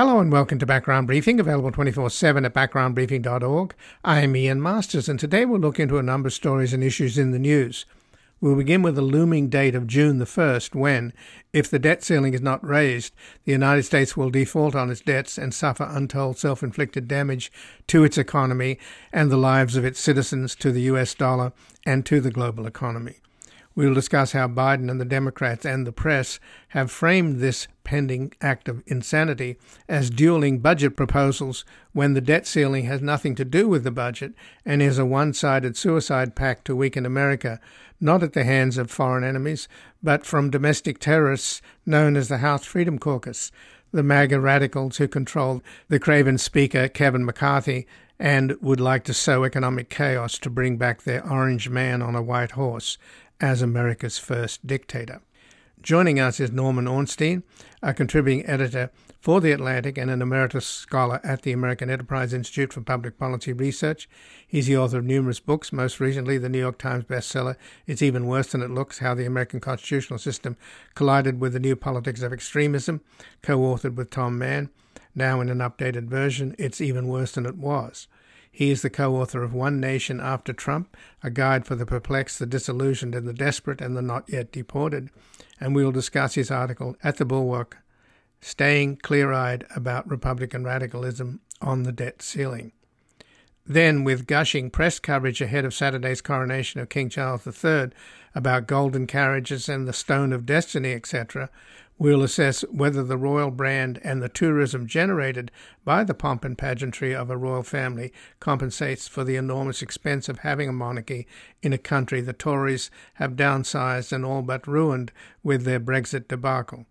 Hello and welcome to Background Briefing, available 24 7 at backgroundbriefing.org. I am Ian Masters, and today we'll look into a number of stories and issues in the news. We'll begin with the looming date of June the 1st, when, if the debt ceiling is not raised, the United States will default on its debts and suffer untold self inflicted damage to its economy and the lives of its citizens, to the US dollar, and to the global economy. We will discuss how Biden and the Democrats and the press have framed this pending act of insanity as dueling budget proposals when the debt ceiling has nothing to do with the budget and is a one sided suicide pact to weaken America, not at the hands of foreign enemies, but from domestic terrorists known as the House Freedom Caucus, the MAGA radicals who control the craven Speaker Kevin McCarthy and would like to sow economic chaos to bring back their orange man on a white horse as America's first dictator. Joining us is Norman Ornstein, a contributing editor for The Atlantic and an emeritus scholar at the American Enterprise Institute for Public Policy Research. He's the author of numerous books, most recently the New York Times bestseller, It's Even Worse Than It Looks How the American Constitutional System Collided with the New Politics of Extremism, co authored with Tom Mann. Now, in an updated version, It's Even Worse Than It Was. He is the co author of One Nation After Trump, a guide for the perplexed, the disillusioned, and the desperate, and the not yet deported. And we will discuss his article at the Bulwark, Staying Clear Eyed About Republican Radicalism on the Debt Ceiling. Then, with gushing press coverage ahead of Saturday's coronation of King Charles III about golden carriages and the stone of destiny, etc., We'll assess whether the royal brand and the tourism generated by the pomp and pageantry of a royal family compensates for the enormous expense of having a monarchy in a country the Tories have downsized and all but ruined with their Brexit debacle.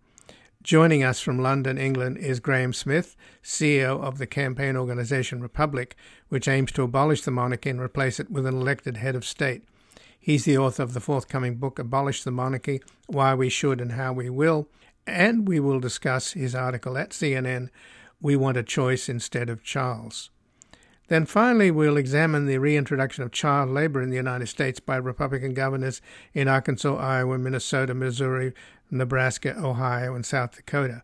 Joining us from London, England, is Graham Smith, CEO of the campaign organisation Republic, which aims to abolish the monarchy and replace it with an elected head of state. He's the author of the forthcoming book, Abolish the Monarchy Why We Should and How We Will, and we will discuss his article at CNN, We Want a Choice Instead of Charles. Then finally, we'll examine the reintroduction of child labor in the United States by Republican governors in Arkansas, Iowa, Minnesota, Missouri, Nebraska, Ohio, and South Dakota.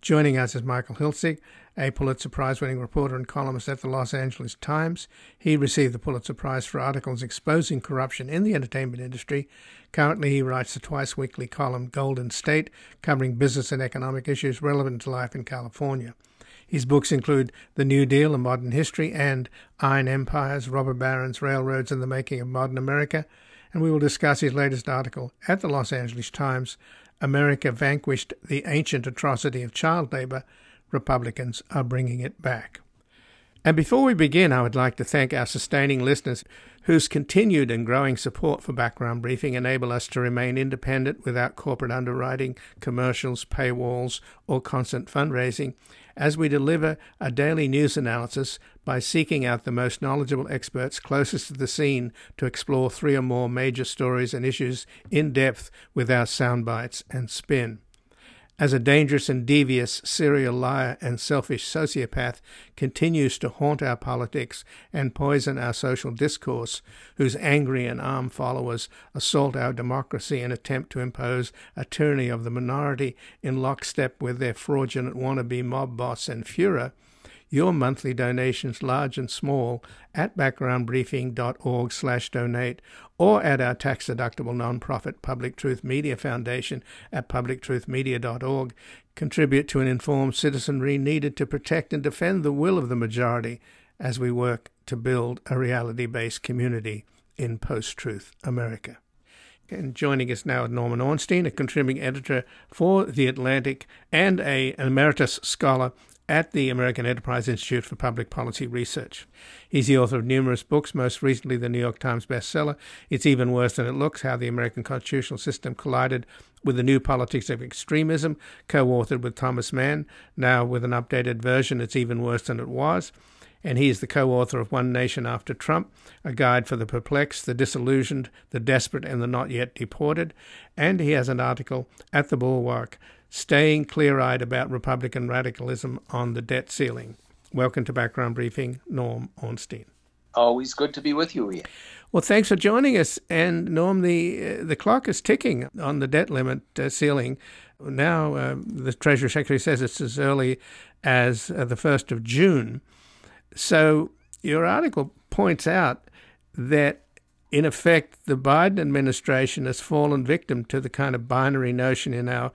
Joining us is Michael Hiltzik, a Pulitzer Prize winning reporter and columnist at the Los Angeles Times. He received the Pulitzer Prize for articles exposing corruption in the entertainment industry. Currently, he writes the twice weekly column Golden State, covering business and economic issues relevant to life in California. His books include The New Deal, A Modern History, and Iron Empires, Robber Barons, Railroads, and the Making of Modern America. And we will discuss his latest article at the Los Angeles Times America Vanquished the Ancient Atrocity of Child Labor Republicans are bringing it back. And before we begin, I would like to thank our sustaining listeners whose continued and growing support for background briefing enable us to remain independent without corporate underwriting, commercials, paywalls, or constant fundraising, as we deliver a daily news analysis by seeking out the most knowledgeable experts closest to the scene to explore three or more major stories and issues in depth with our sound bites and spin as a dangerous and devious serial liar and selfish sociopath continues to haunt our politics and poison our social discourse, whose angry and armed followers assault our democracy and attempt to impose a tyranny of the minority in lockstep with their fraudulent wannabe mob boss and Fuhrer, your monthly donations, large and small, at backgroundbriefing.org slash donate or at our tax-deductible nonprofit Public Truth Media Foundation at publictruthmedia.org contribute to an informed citizenry needed to protect and defend the will of the majority as we work to build a reality-based community in post-truth America. And joining us now is Norman Ornstein, a contributing editor for The Atlantic and a, an emeritus scholar at the American Enterprise Institute for Public Policy Research. He's the author of numerous books, most recently the New York Times bestseller, It's Even Worse Than It Looks How the American Constitutional System Collided with the New Politics of Extremism, co authored with Thomas Mann, now with an updated version, It's Even Worse Than It Was. And he is the co author of One Nation After Trump, a guide for the perplexed, the disillusioned, the desperate, and the not yet deported. And he has an article at the Bulwark staying clear eyed about Republican radicalism on the debt ceiling. Welcome to Background Briefing, Norm Ornstein. Always good to be with you, Ian. Well, thanks for joining us. And Norm, the uh, the clock is ticking on the debt limit uh, ceiling. now uh, the Treasury Secretary says it's as early as uh, the 1st of June. So your article points out that, in effect, the Biden administration has fallen victim to the kind of binary notion in our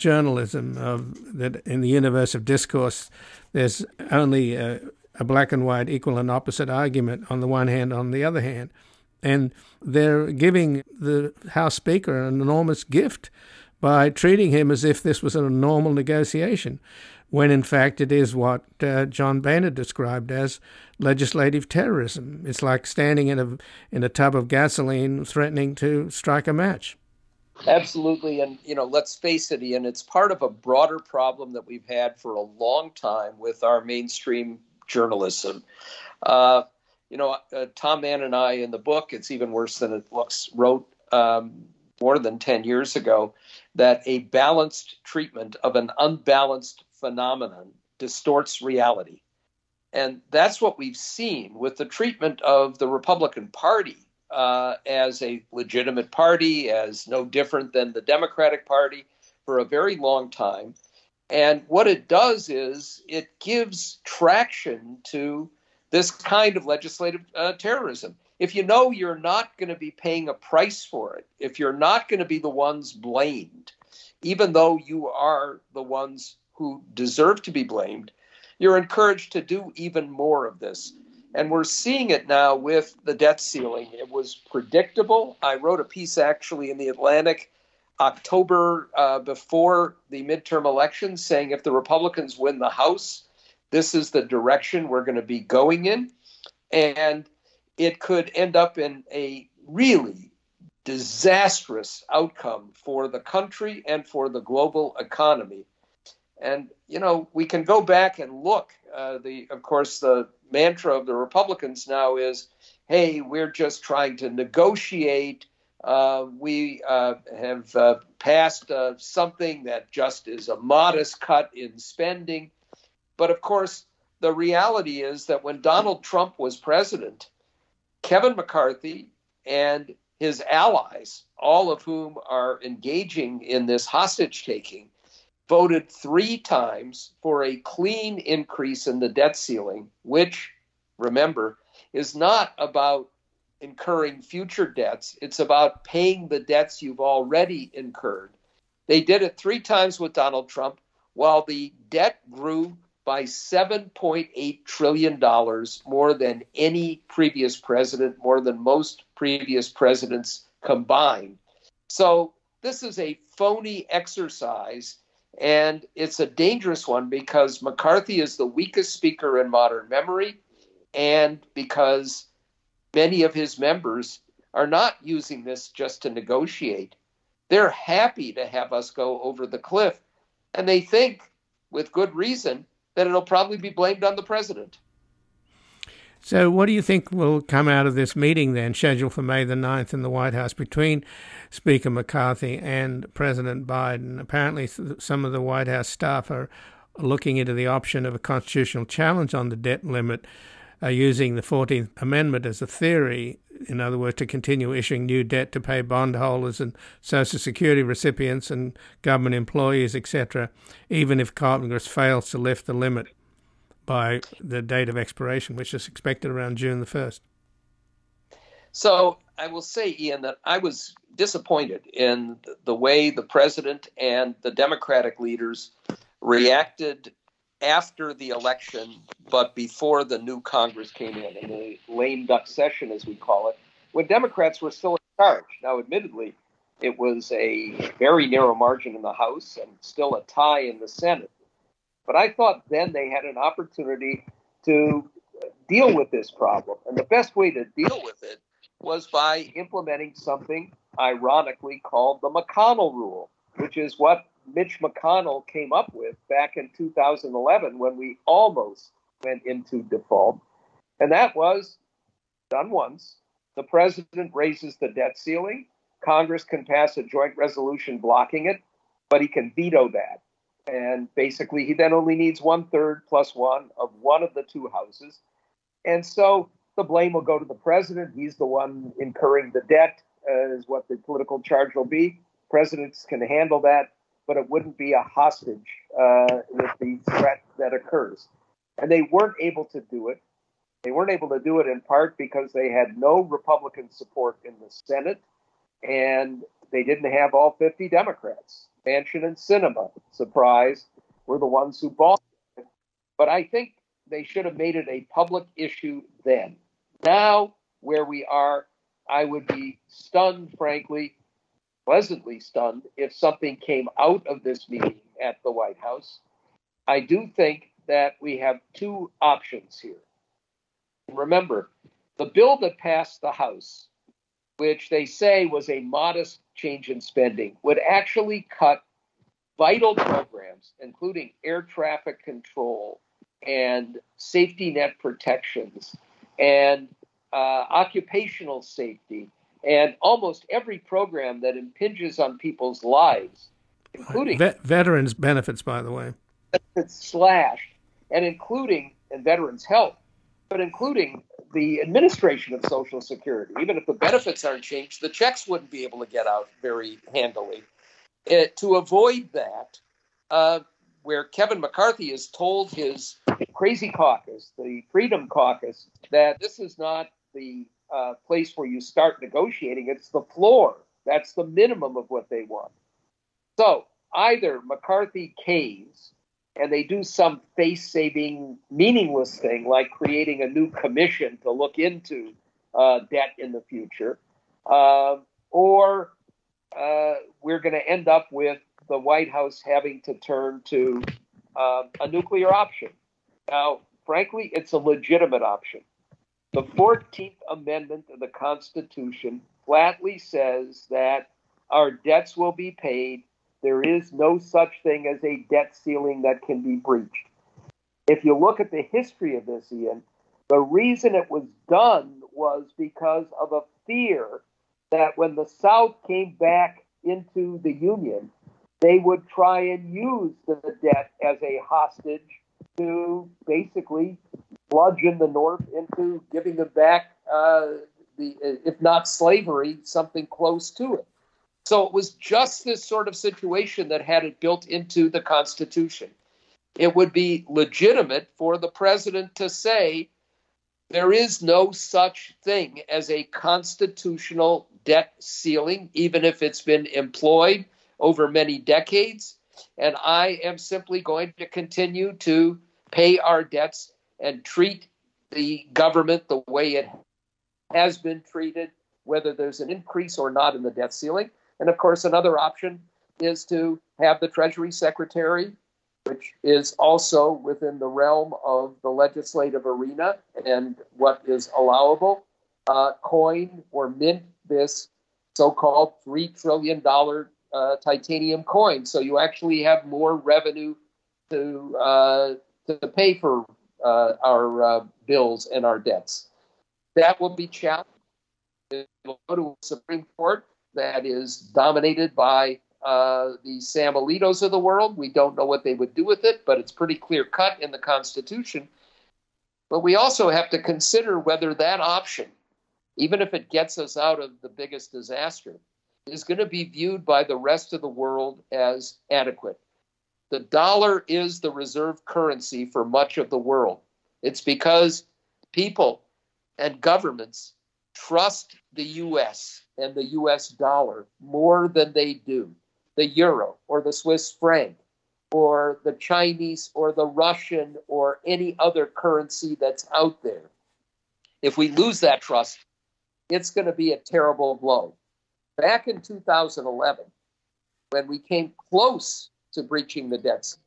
journalism of that in the universe of discourse, there's only a, a black and white equal and opposite argument on the one hand, on the other hand. And they're giving the House Speaker an enormous gift by treating him as if this was a normal negotiation, when in fact it is what uh, John Boehner described as legislative terrorism. It's like standing in a in a tub of gasoline threatening to strike a match. Absolutely, and you know, let's face it, Ian. It's part of a broader problem that we've had for a long time with our mainstream journalism. Uh, you know, uh, Tom Mann and I in the book, it's even worse than it looks, wrote um, more than 10 years ago that a balanced treatment of an unbalanced phenomenon distorts reality. And that's what we've seen with the treatment of the Republican Party uh, as a legitimate party, as no different than the Democratic Party for a very long time. And what it does is it gives traction to this kind of legislative uh, terrorism. If you know you're not going to be paying a price for it, if you're not going to be the ones blamed, even though you are the ones who deserve to be blamed, you're encouraged to do even more of this. And we're seeing it now with the debt ceiling. It was predictable. I wrote a piece actually in the Atlantic October uh, before the midterm elections saying if the Republicans win the House, this is the direction we're going to be going in. And it could end up in a really disastrous outcome for the country and for the global economy. And, you know, we can go back and look. Uh, the, of course, the mantra of the Republicans now is hey, we're just trying to negotiate. Uh, we uh, have uh, passed uh, something that just is a modest cut in spending. But of course, the reality is that when Donald Trump was president, Kevin McCarthy and his allies, all of whom are engaging in this hostage taking, voted three times for a clean increase in the debt ceiling, which, remember, is not about incurring future debts. It's about paying the debts you've already incurred. They did it three times with Donald Trump while the debt grew by $7.8 trillion, more than any previous president, more than most previous presidents combined. So, this is a phony exercise, and it's a dangerous one because McCarthy is the weakest speaker in modern memory, and because many of his members are not using this just to negotiate. They're happy to have us go over the cliff, and they think, with good reason, that it'll probably be blamed on the president. So, what do you think will come out of this meeting then, scheduled for May the 9th in the White House between Speaker McCarthy and President Biden? Apparently, some of the White House staff are looking into the option of a constitutional challenge on the debt limit uh, using the 14th Amendment as a theory, in other words, to continue issuing new debt to pay bondholders and Social Security recipients and government employees, etc., even if Congress fails to lift the limit by the date of expiration, which is expected around June the 1st. So I will say, Ian, that I was disappointed in the way the president and the Democratic leaders reacted after the election, but before the new Congress came in, in the lame duck session, as we call it, when Democrats were still in charge. Now, admittedly, it was a very narrow margin in the House and still a tie in the Senate. But I thought then they had an opportunity to deal with this problem. And the best way to deal with it was by implementing something ironically called the McConnell rule, which is what Mitch McConnell came up with back in 2011 when we almost went into default. And that was done once. The president raises the debt ceiling. Congress can pass a joint resolution blocking it, but he can veto that. And basically, he then only needs one third plus one of one of the two houses. And so the blame will go to the president. He's the one incurring the debt, uh, is what the political charge will be. Presidents can handle that but it wouldn't be a hostage uh, with the threat that occurs. And they weren't able to do it. They weren't able to do it in part because they had no Republican support in the Senate, and they didn't have all 50 Democrats. Manchin and Sinema, surprise, were the ones who bought it. But I think they should have made it a public issue then. Now, where we are, I would be stunned, frankly, pleasantly stunned, if something came out of this meeting at the White House. I do think that we have two options here. Remember, the bill that passed the House, which they say was a modest change in spending, would actually cut vital programs, including air traffic control and safety net protections and uh, occupational safety and almost every program that impinges on people's lives, including Vet- veterans benefits, by the way, slashed, and including and veterans health, but including the administration of Social Security. Even if the benefits aren't changed, the checks wouldn't be able to get out very handily. It, to avoid that, uh, where Kevin McCarthy has told his crazy caucus, the Freedom Caucus, that this is not the uh, place where you start negotiating, it's the floor. That's the minimum of what they want. So either McCarthy caves and they do some face saving, meaningless thing like creating a new commission to look into uh, debt in the future, uh, or uh, we're going to end up with the White House having to turn to uh, a nuclear option. Now, frankly, it's a legitimate option. The 14th Amendment of the Constitution flatly says that our debts will be paid. There is no such thing as a debt ceiling that can be breached. If you look at the history of this, Ian, the reason it was done was because of a fear that when the South came back into the Union, they would try and use the debt as a hostage to basically bludgeon the North into giving them back uh, the, if not slavery, something close to it. So it was just this sort of situation that had it built into the Constitution. It would be legitimate for the president to say there is no such thing as a constitutional debt ceiling, even if it's been employed over many decades. And I am simply going to continue to pay our debts and treat the government the way it has been treated, whether there's an increase or not in the debt ceiling. And of course, another option is to have the Treasury Secretary, which is also within the realm of the legislative arena and what is allowable, uh, coin or mint this so called $3 trillion uh, titanium coin. So you actually have more revenue to, uh, to pay for uh, our uh, bills and our debts. That will be challenged. It will go to a Supreme Court that is dominated by uh, the Sam Alitos of the world. We don't know what they would do with it, but it's pretty clear cut in the Constitution. But we also have to consider whether that option, even if it gets us out of the biggest disaster, is going to be viewed by the rest of the world as adequate. The dollar is the reserve currency for much of the world. It's because people and governments trust the US and the US dollar more than they do the euro or the Swiss franc or the Chinese or the Russian or any other currency that's out there. If we lose that trust, it's going to be a terrible blow. Back in 2011, when we came close to breaching the debts,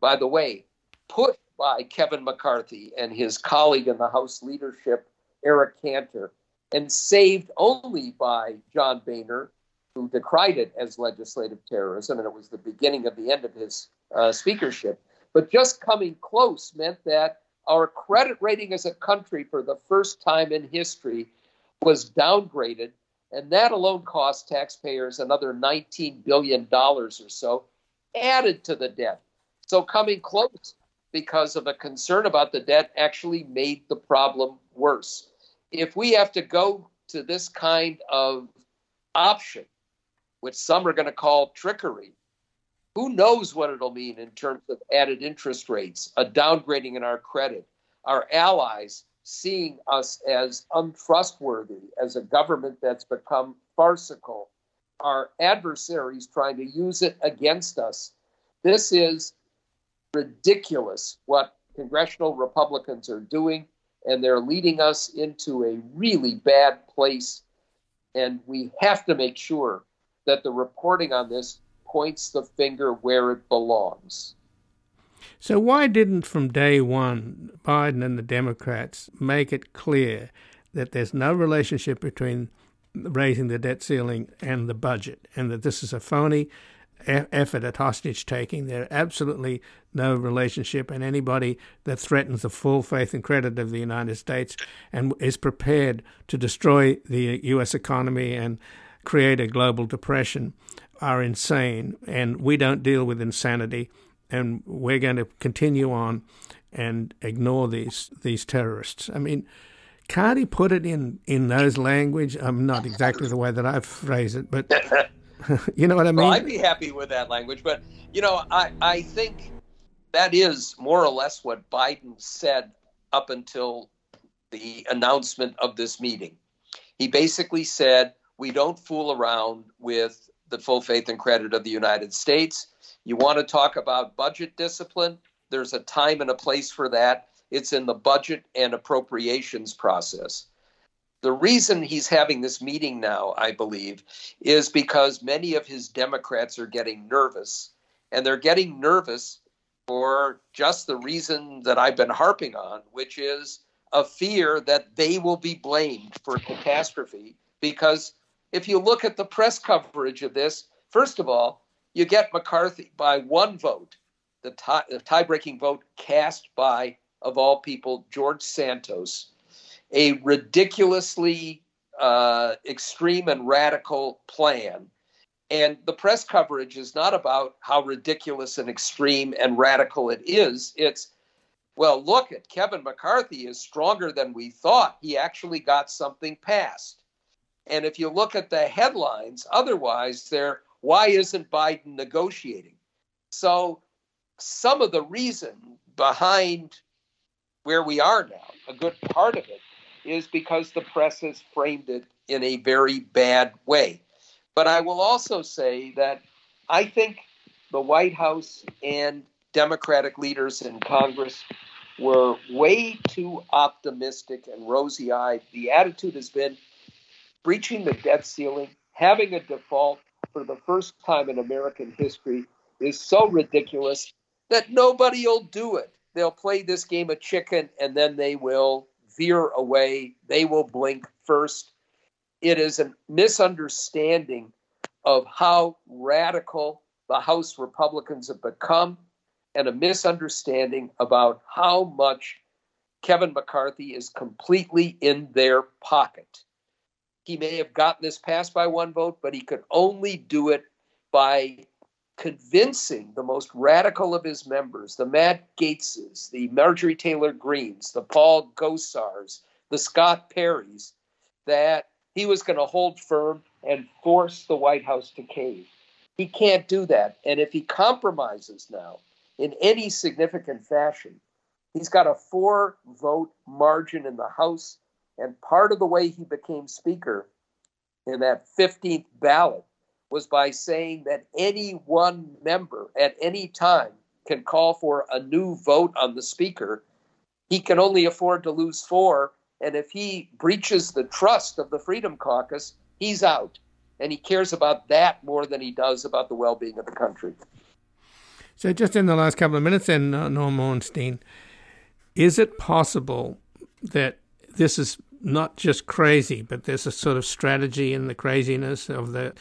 by the way, put by Kevin McCarthy and his colleague in the House leadership, Eric Cantor, and saved only by John Boehner, who decried it as legislative terrorism, and it was the beginning of the end of his uh, speakership. But just coming close meant that our credit rating as a country for the first time in history was downgraded, and that alone cost taxpayers another $19 billion or so added to the debt. So coming close because of a concern about the debt actually made the problem worse. If we have to go to this kind of option, which some are going to call trickery, Who knows what it'll mean in terms of added interest rates, a downgrading in our credit, our allies seeing us as untrustworthy, as a government that's become farcical, our adversaries trying to use it against us. This is ridiculous what congressional Republicans are doing, and they're leading us into a really bad place. And we have to make sure that the reporting on this points the finger where it belongs. So, why didn't from day one Biden and the Democrats make it clear that there's no relationship between raising the debt ceiling and the budget, and that this is a phony effort at hostage taking. There's absolutely no relationship, and anybody that threatens the full faith and credit of the United States and is prepared to destroy the U.S. economy and create a global depression are insane. And we don't deal with insanity, and we're going to continue on and ignore these these terrorists. I mean. He put it in, in those language? I'm um, not exactly the way that I phrase it, but you know what I mean? Well, I'd be happy with that language, but you know, I I think that is more or less what Biden said up until the announcement of this meeting. He basically said, "We don't fool around with the full faith and credit of the United States. You want to talk about budget discipline? There's a time and a place for that. It's in the budget and appropriations process." The reason he's having this meeting now, I believe, is because many of his Democrats are getting nervous. And they're getting nervous for just the reason that I've been harping on, which is a fear that they will be blamed for catastrophe. Because if you look at the press coverage of this, first of all, you get McCarthy by one vote, the tie breaking vote cast by, of all people, George Santos a ridiculously uh, extreme and radical plan. And the press coverage is not about how ridiculous and extreme and radical it is. It's, well, look at Kevin McCarthy is stronger than we thought. He actually got something passed. And if you look at the headlines, otherwise, they're why isn't Biden negotiating? So, some of the reason behind where we are now, a good part of it, is because the press has framed it in a very bad way. But I will also say that I think the White House and Democratic leaders in Congress were way too optimistic and rosy eyed. The attitude has been breaching the debt ceiling, having a default for the first time in American history is so ridiculous that nobody will do it. They'll play this game of chicken and then they will veer away. They will blink first. It is a misunderstanding of how radical the House Republicans have become and a misunderstanding about how much Kevin McCarthy is completely in their pocket. He may have gotten this passed by one vote, but he could only do it by convincing the most radical of his members, the Matt Gateses, the Marjorie Taylor Greenes, the Paul Gosars, the Scott Perrys, that he was going to hold firm and force the White House to cave. He can't do that. And if he compromises now in any significant fashion, he's got a four vote margin in the House. And part of the way he became Speaker in that 15th ballot was by saying that any one member at any time can call for a new vote on the speaker. He can only afford to lose four. And if he breaches the trust of the Freedom Caucus, he's out. And he cares about that more than he does about the well being of the country. So, just in the last couple of minutes, then, uh, Norm Ornstein, is it possible that this is not just crazy, but there's a sort of strategy in the craziness of the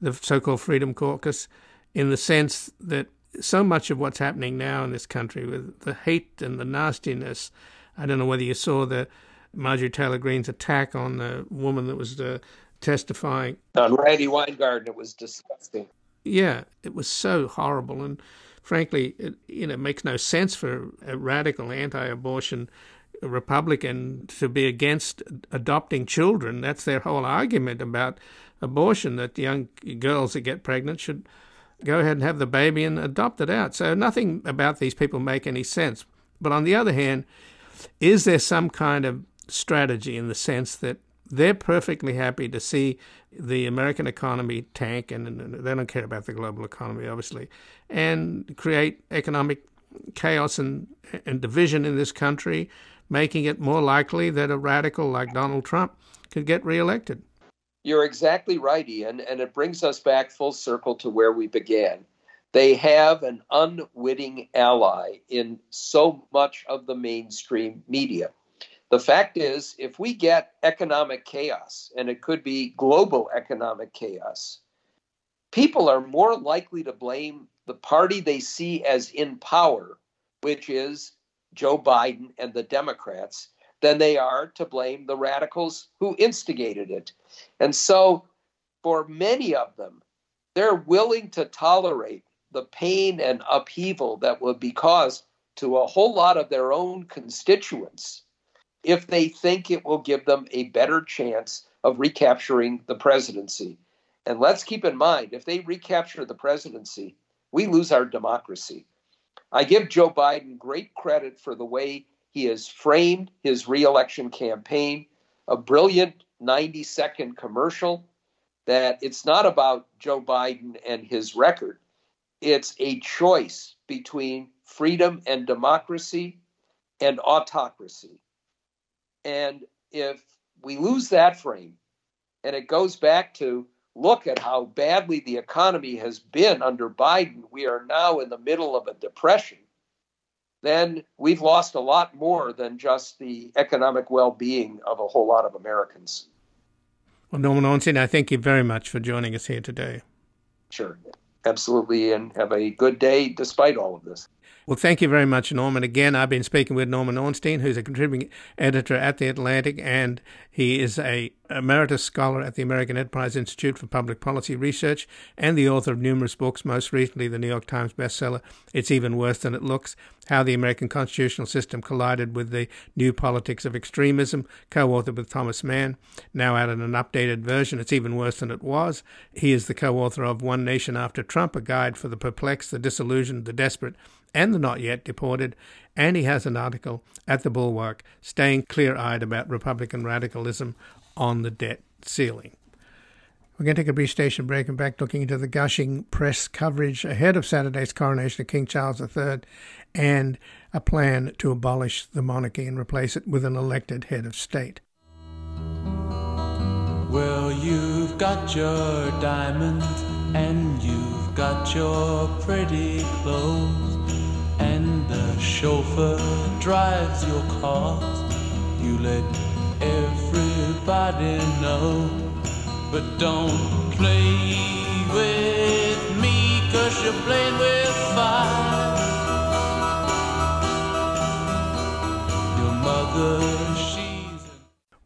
the so-called Freedom Caucus, in the sense that so much of what's happening now in this country with the hate and the nastiness. I don't know whether you saw the Marjorie Taylor Greene's attack on the woman that was uh, testifying on Randi Weingarten. It was disgusting. Yeah, it was so horrible, and frankly, it you know makes no sense for a radical anti-abortion Republican to be against adopting children. That's their whole argument about abortion that young girls that get pregnant should go ahead and have the baby and adopt it out. So nothing about these people make any sense. But on the other hand, is there some kind of strategy in the sense that they're perfectly happy to see the American economy tank, and, they don't care about the global economy, obviously, and create economic chaos and, and division in this country, making it more likely that a radical like Donald Trump could get reelected. You're exactly right, Ian, and it brings us back full circle to where we began. They have an unwitting ally in so much of the mainstream media. The fact is, if we get economic chaos, and it could be global economic chaos, people are more likely to blame the party they see as in power, which is Joe Biden and the Democrats, than they are to blame the radicals who instigated it. And so, for many of them, they're willing to tolerate the pain and upheaval that will be caused to a whole lot of their own constituents if they think it will give them a better chance of recapturing the presidency. And let's keep in mind if they recapture the presidency, we lose our democracy. I give Joe Biden great credit for the way he has framed his reelection campaign, a brilliant 90 second commercial that it's not about Joe Biden and his record. It's a choice between freedom and democracy and autocracy. And if we lose that frame, and it goes back to look at how badly the economy has been under Biden, we are now in the middle of a depression then we've lost a lot more than just the economic well being of a whole lot of Americans. Well, Norman Ornstein, I thank you very much for joining us here today. Sure. Absolutely. And have a good day despite all of this. Well, thank you very much, Norman. Again, I've been speaking with Norman Ornstein, who's a contributing editor at The Atlantic, and he is a emeritus scholar at the American Enterprise Institute for Public Policy Research and the author of numerous books, most recently the New York Times bestseller, It's Even Worse Than It Looks How the American Constitutional System Collided with the New Politics of Extremism, co authored with Thomas Mann, now out in an updated version, It's Even Worse Than It Was. He is the co author of One Nation After Trump, a guide for the perplexed, the disillusioned, the desperate, and the not yet deported, and he has an article at the Bulwark staying clear eyed about Republican radicalism on the debt ceiling. We're going to take a brief station break and back looking into the gushing press coverage ahead of Saturday's coronation of King Charles III and a plan to abolish the monarchy and replace it with an elected head of state. Well, you've got your diamonds and you've got your pretty clothes chauffeur drives your cars. You let everybody know, but don't play with me, cause you're playing with fire. Your mother,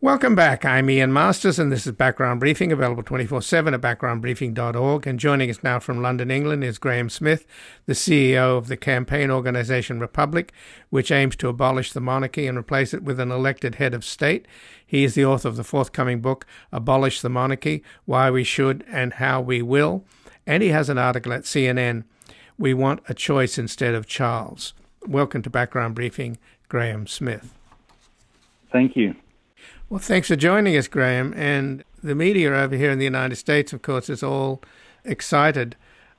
Welcome back. I'm Ian Masters, and this is Background Briefing, available 24 7 at backgroundbriefing.org. And joining us now from London, England, is Graham Smith, the CEO of the campaign organization Republic, which aims to abolish the monarchy and replace it with an elected head of state. He is the author of the forthcoming book, Abolish the Monarchy Why We Should and How We Will. And he has an article at CNN, We Want a Choice Instead of Charles. Welcome to Background Briefing, Graham Smith. Thank you. Well, thanks for joining us, Graham. And the media over here in the United States, of course, is all excited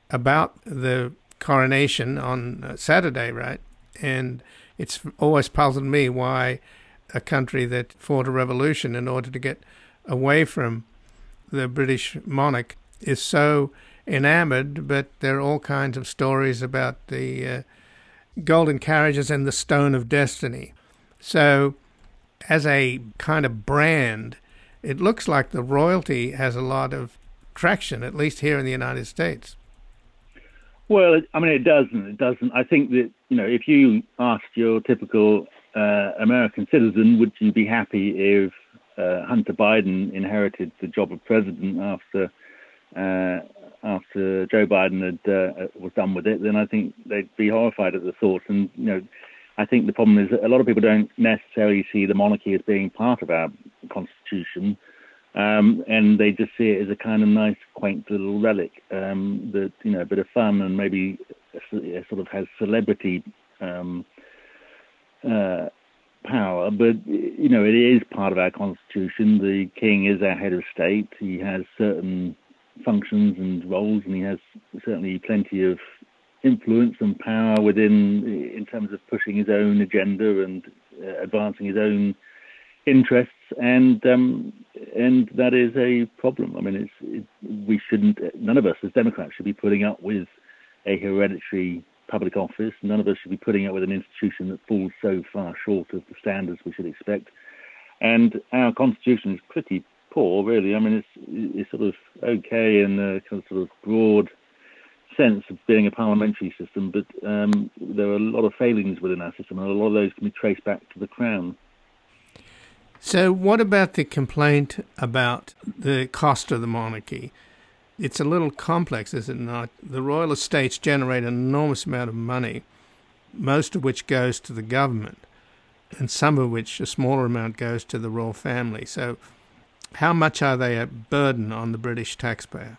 about the coronation on uh, Saturday, right? And it's always puzzled me why a country that fought a revolution in order to get away from the British monarch is so enamored, but there are all kinds of stories about the uh, golden carriages and the stone of destiny. So as a kind of brand, it looks like the royalty has a lot of traction, at least here in the United States. Well, I mean, it doesn't. It doesn't. I think that you know, if you asked your typical uh, American citizen, would you be happy if uh, Hunter Biden inherited the job of president after uh, after Joe Biden had uh, was done with it? Then I think they'd be horrified at the thought. And you know, I think the problem is that a lot of people don't necessarily see the monarchy as being part of our constitution. Um, and they just see it as a kind of nice, quaint little relic um, that you know, a bit of fun and maybe sort of has celebrity um, uh, power. But you know, it is part of our constitution. The king is our head of state. He has certain functions and roles, and he has certainly plenty of influence and power within, in terms of pushing his own agenda and uh, advancing his own interests, and um, and that is a problem. I mean, it's it, we shouldn't. None of us as Democrats should be putting up with a hereditary public office. None of us should be putting up with an institution that falls so far short of the standards we should expect. And our constitution is pretty poor, really. I mean, it's it's sort of okay in a kind of sort of broad sense of being a parliamentary system, but um, there are a lot of failings within our system, and a lot of those can be traced back to the crown. So, what about the complaint about the cost of the monarchy? It's a little complex, is it not? The royal estates generate an enormous amount of money, most of which goes to the government, and some of which, a smaller amount, goes to the royal family. So, how much are they a burden on the British taxpayer?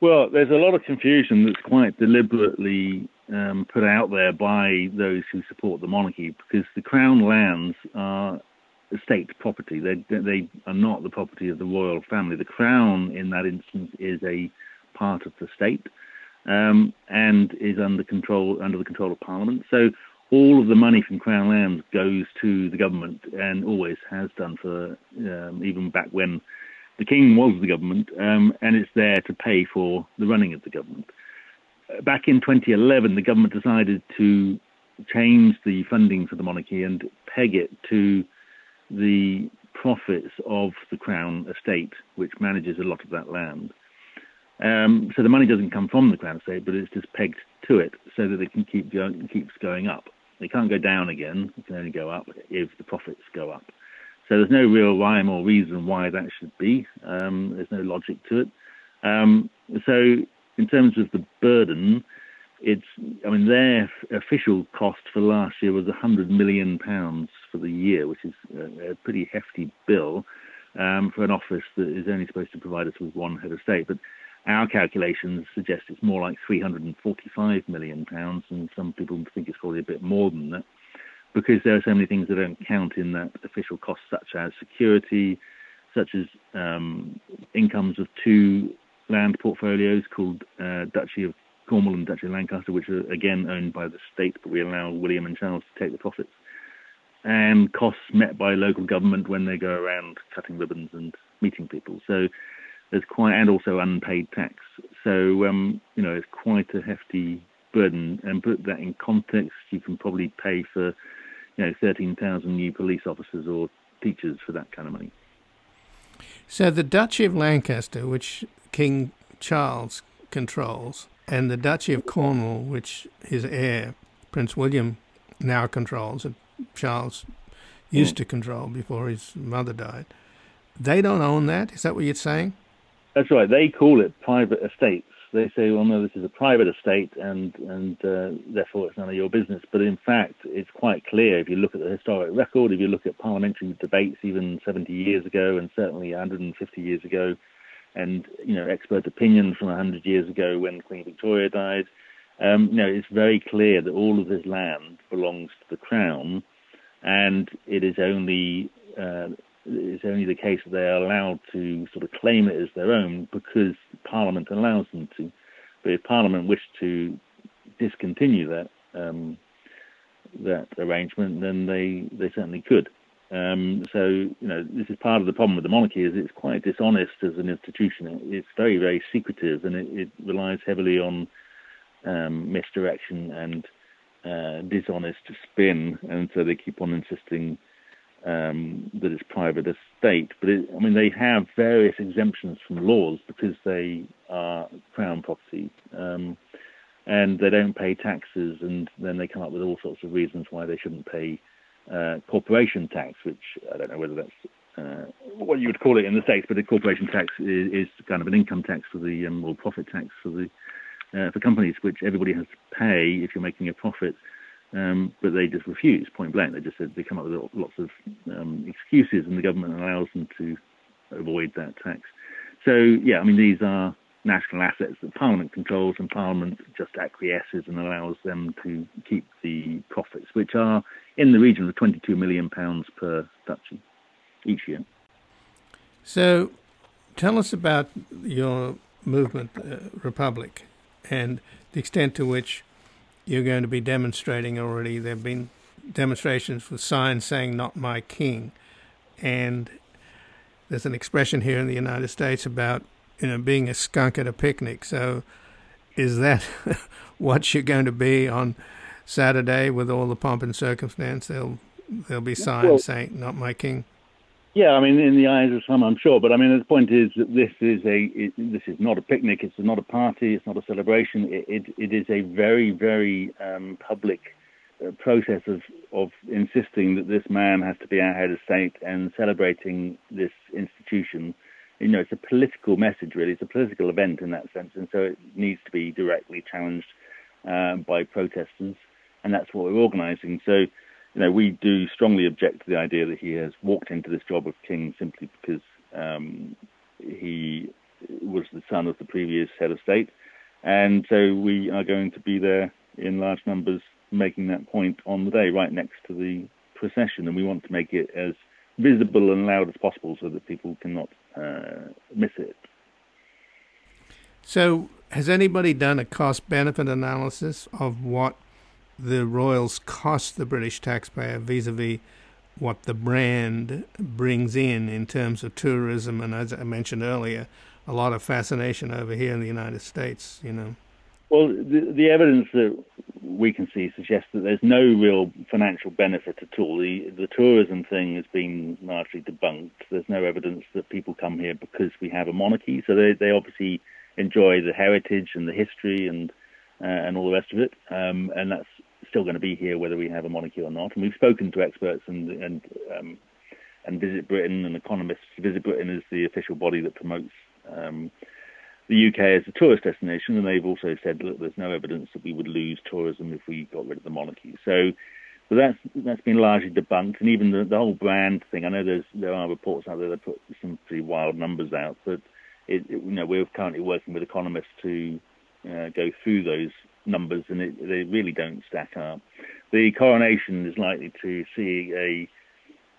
Well, there's a lot of confusion that's quite deliberately um, put out there by those who support the monarchy because the crown lands are state property. They they are not the property of the royal family. The crown, in that instance, is a part of the state um, and is under control under the control of Parliament. So all of the money from Crown lands goes to the government and always has done for um, even back when the King was the government, um, and it's there to pay for the running of the government. Back in 2011, the government decided to change the funding for the monarchy and peg it to the profits of the Crown estate, which manages a lot of that land. Um, so the money doesn't come from the Crown estate, but it's just pegged to it so that it can keep going, keeps going up. It can't go down again. It can only go up if the profits go up. So there's no real rhyme or reason why that should be. Um, there's no logic to it. Um, so in terms of the burden, it's I mean their official cost for last year was 100 million pounds for the year, which is a, a pretty hefty bill um, for an office that is only supposed to provide us with one head of state. But our calculations suggest it's more like 345 million pounds, and some people think it's probably a bit more than that, because there are so many things that don't count in that official cost, such as security, such as um, incomes of two land portfolios called uh, Duchy of Cornwall and Duchy of Lancaster, which are again owned by the state, but we allow William and Charles to take the profits, and costs met by local government when they go around cutting ribbons and meeting people. So there's quite, and also unpaid tax. So um, you know, it's quite a hefty burden. And put that in context, you can probably pay for, you know, 13,000 new police officers or teachers for that kind of money. So the Duchy of Lancaster, which King Charles controls, and the Duchy of Cornwall, which his heir, Prince William, now controls, and Charles used mm. to control before his mother died. They don't own that. Is that what you're saying? That's right. They call it private estates. They say, well, no, this is a private estate, and and uh, therefore it's none of your business. But in fact, it's quite clear if you look at the historic record, if you look at parliamentary debates even 70 years ago, and certainly 150 years ago, and you know expert opinion from 100 years ago when Queen Victoria died. Um, you know, it's very clear that all of this land belongs to the Crown, and it is only uh, it's only the case that they are allowed to sort of claim it as their own because Parliament allows them to. But if Parliament wished to discontinue that um, that arrangement, then they they certainly could. Um, so, you know, this is part of the problem with the monarchy is it's quite dishonest as an institution. It's very, very secretive, and it, it relies heavily on um, misdirection and uh, dishonest spin, and so they keep on insisting um, that it's private estate. But it, I mean, they have various exemptions from laws because they are crown property. Um, and they don't pay taxes, and then they come up with all sorts of reasons why they shouldn't pay uh, corporation tax, which I don't know whether that's uh, what you would call it in the states, but the corporation tax is, is kind of an income tax for the um, or profit tax for the uh, for companies, which everybody has to pay if you're making a profit. Um, but they just refuse point blank. They just said they come up with lots of um, excuses, and the government allows them to avoid that tax. So yeah, I mean these are national assets that Parliament controls, and Parliament just acquiesces and allows them to keep the profits, which are in the region of 22 million pounds per duchy each year. So, tell us about your movement, uh, Republic, and the extent to which you're going to be demonstrating already. There have been demonstrations with signs saying "Not my king," and there's an expression here in the United States about you know being a skunk at a picnic. So, is that what you're going to be on Saturday with all the pomp and circumstance? There'll there'll be signs well, saying "Not my king." Yeah, I mean, in the eyes of some, I'm sure. But I mean, the point is that this is a it, this is not a picnic. It's not a party. It's not a celebration. It it, it is a very very um, public uh, process of of insisting that this man has to be our head of state and celebrating this institution. You know, it's a political message, really. It's a political event in that sense, and so it needs to be directly challenged uh, by protesters, and that's what we're organising. So you know, we do strongly object to the idea that he has walked into this job of king simply because um, he was the son of the previous head of state. And so we are going to be there in large numbers making that point on the day, right next to the procession. And we want to make it as visible and loud as possible so that people cannot uh, miss it. So, has anybody done a cost benefit analysis of what the royals cost the British taxpayer vis-a-vis what the brand brings in in terms of tourism and as I mentioned earlier, a lot of fascination over here in the United States, you know. Well, the, the evidence that we can see suggests that there's no real financial benefit at all. The, the tourism thing has been largely debunked. There's no evidence that people come here because we have a monarchy. So they, they obviously enjoy the heritage and the history and uh, and all the rest of it. Um, and that's still going to be here whether we have a monarchy or not. And we've spoken to experts and and um, and Visit Britain and economists. Visit Britain is the official body that promotes um, the UK as a tourist destination, and they've also said that there's no evidence that we would lose tourism if we got rid of the monarchy. So. So that's that's been largely debunked, and even the, the whole brand thing. I know there's there are reports out there that put some pretty wild numbers out, but it, it, you know we're currently working with economists to uh, go through those numbers, and it, they really don't stack up. The coronation is likely to see a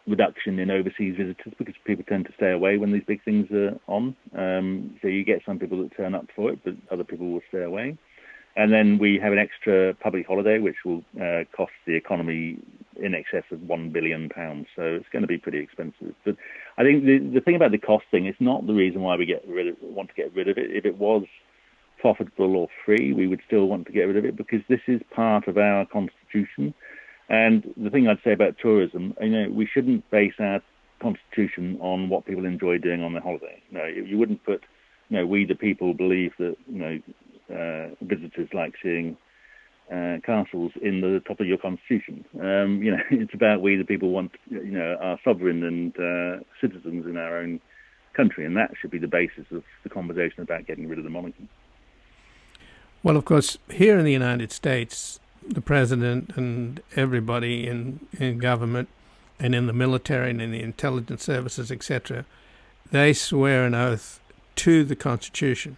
reduction in overseas visitors because people tend to stay away when these big things are on. Um, so you get some people that turn up for it, but other people will stay away. And then we have an extra public holiday, which will uh, cost the economy in excess of one billion pounds. So it's going to be pretty expensive. But I think the the thing about the cost thing is not the reason why we get rid of, want to get rid of it. If it was profitable or free, we would still want to get rid of it because this is part of our constitution. And the thing I'd say about tourism, you know, we shouldn't base our constitution on what people enjoy doing on their holiday. No, you wouldn't put, you know, we the people believe that, you know, uh, visitors like seeing uh, castles in the top of your constitution. Um, you know, it's about we the people want, you know, our sovereign and uh, citizens in our own country, and that should be the basis of the conversation about getting rid of the monarchy. Well, of course, here in the United States, the president and everybody in, in government and in the military and in the intelligence services, etc., they swear an oath to the Constitution.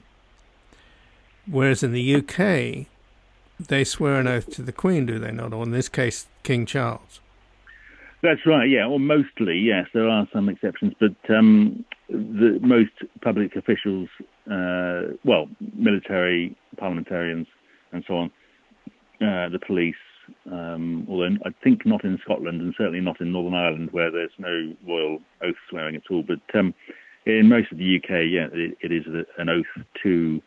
Whereas in the UK, they swear an oath to the Queen, do they not? Or in this case, King Charles. That's right. Yeah, or mostly. Yes, there are some exceptions, but um, the most public officials, uh, well, military, parliamentarians, and so on, uh, the police. Um, although I think not in Scotland and certainly not in Northern Ireland where there's no royal oath swearing at all. But um, in most of the UK, yeah, it, it is an oath to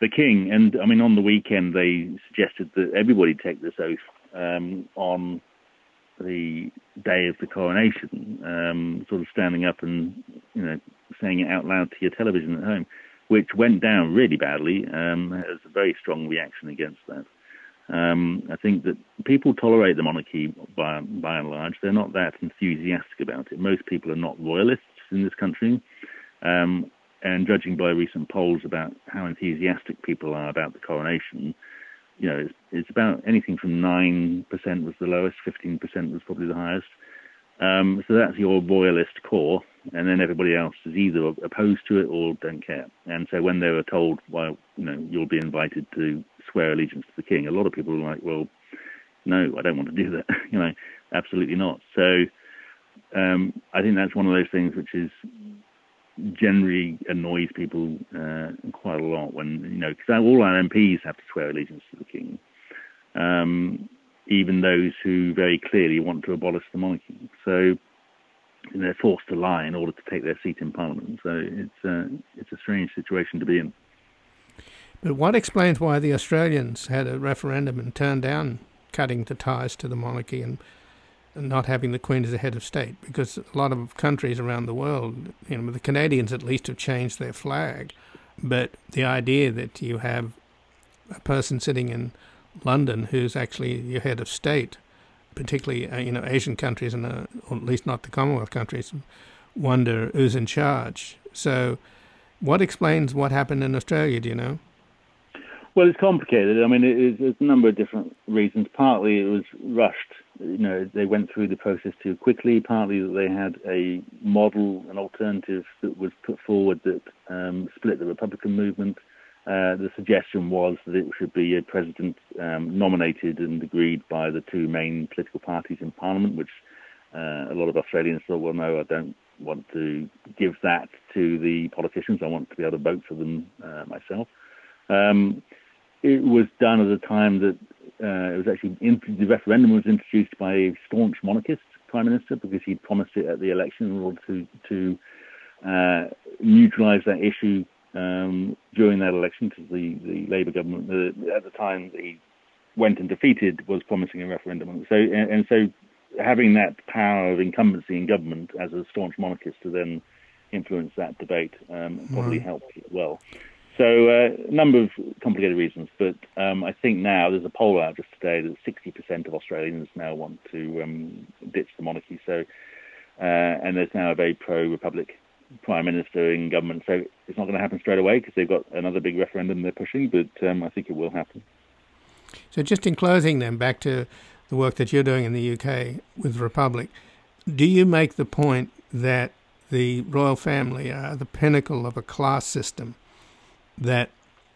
the king. And I mean, on the weekend they suggested that everybody take this oath um, on the day of the coronation, um, sort of standing up and you know saying it out loud to your television at home, which went down really badly. Um, there's a very strong reaction against that. Um, I think that people tolerate the monarchy by by and large. They're not that enthusiastic about it. Most people are not royalists in this country. Um, and judging by recent polls about how enthusiastic people are about the coronation, you know, it's, it's about anything from 9% was the lowest, 15% was probably the highest. Um, so that's your royalist core, and then everybody else is either opposed to it or don't care. And so when they were told, well, you know, you'll be invited to swear allegiance to the king, a lot of people were like, well, no, I don't want to do that. you know, absolutely not. So um, I think that's one of those things which is generally annoys people uh, quite a lot when you know because all our MPs have to swear allegiance to the king, um, even those who very clearly want to abolish the monarchy. So they're forced to lie in order to take their seat in Parliament. So it's uh, it's a strange situation to be in. But what explains why the Australians had a referendum and turned down cutting the ties to the monarchy and not having the Queen as a head of state? Because a lot of countries around the world, you know, the Canadians at least have changed their flag. But the idea that you have a person sitting in London who's actually your head of state particularly uh, you know Asian countries and uh, or at least not the Commonwealth countries wonder who's in charge. So, what explains what happened in Australia? Do you know? Well, it's complicated. I mean, it, there's a number of different reasons. Partly it was rushed. You know, they went through the process too quickly. Partly that they had a model, an alternative that was put forward that um, split the Republican movement. Uh, the suggestion was that it should be a president um, nominated and agreed by the two main political parties in Parliament, which uh, a lot of Australians thought, well, no, I don't want to give that to the politicians. I want to be able to vote for them uh, myself. Um, it was done at a time that uh, it was actually in, the referendum was introduced by a staunch monarchist prime minister because he'd promised it at the election in order to to uh, neutralise that issue um, during that election because the, the Labour government uh, at the time that he went and defeated was promising a referendum. So and, and, so having that power of incumbency in government as a staunch monarchist to then influence that debate um, probably right. helped as well. So uh, a number of complicated reasons, but um, I think now there's a poll out just today that 60% of Australians now want to um, ditch the monarchy. So uh, and there's now a very pro-republic prime minister in government. So it's not going to happen straight away because they've got another big referendum they're pushing, but um, I think it will happen. So just in closing, then back to the work that you're doing in the UK with Republic, do you make the point that the royal family are the pinnacle of a class system that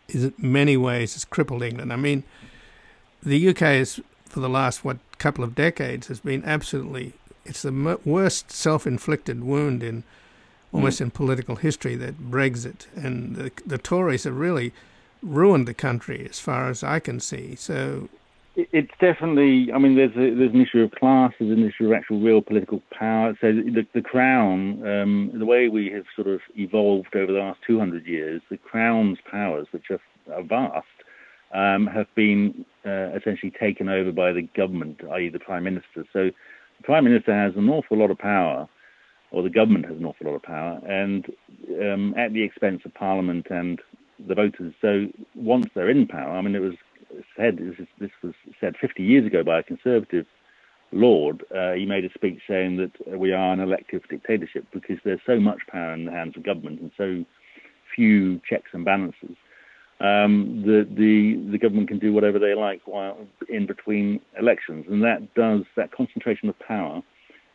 is in many ways has crippled England? I mean, the UK is for the last what couple of decades has been absolutely it's the worst self-inflicted wound in almost mm. in political history that Brexit and the, the Tories have really ruined the country as far as I can see. So it's definitely. I mean, there's a, there's an issue of class. There's an issue of actual real political power. So the, the crown, um, the way we have sort of evolved over the last 200 years, the crown's powers, which are, are vast, um, have been uh, essentially taken over by the government, i.e., the prime minister. So the prime minister has an awful lot of power or the government has an awful lot of power, and um, at the expense of Parliament and the voters. So once they're in power, I mean, it was said this, was said 50 years ago by a conservative lord. Uh, he made a speech saying that we are an elective dictatorship because there's so much power in the hands of government and so few checks and balances. Um, the, the the government can do whatever they like while in between elections, and that does that concentration of power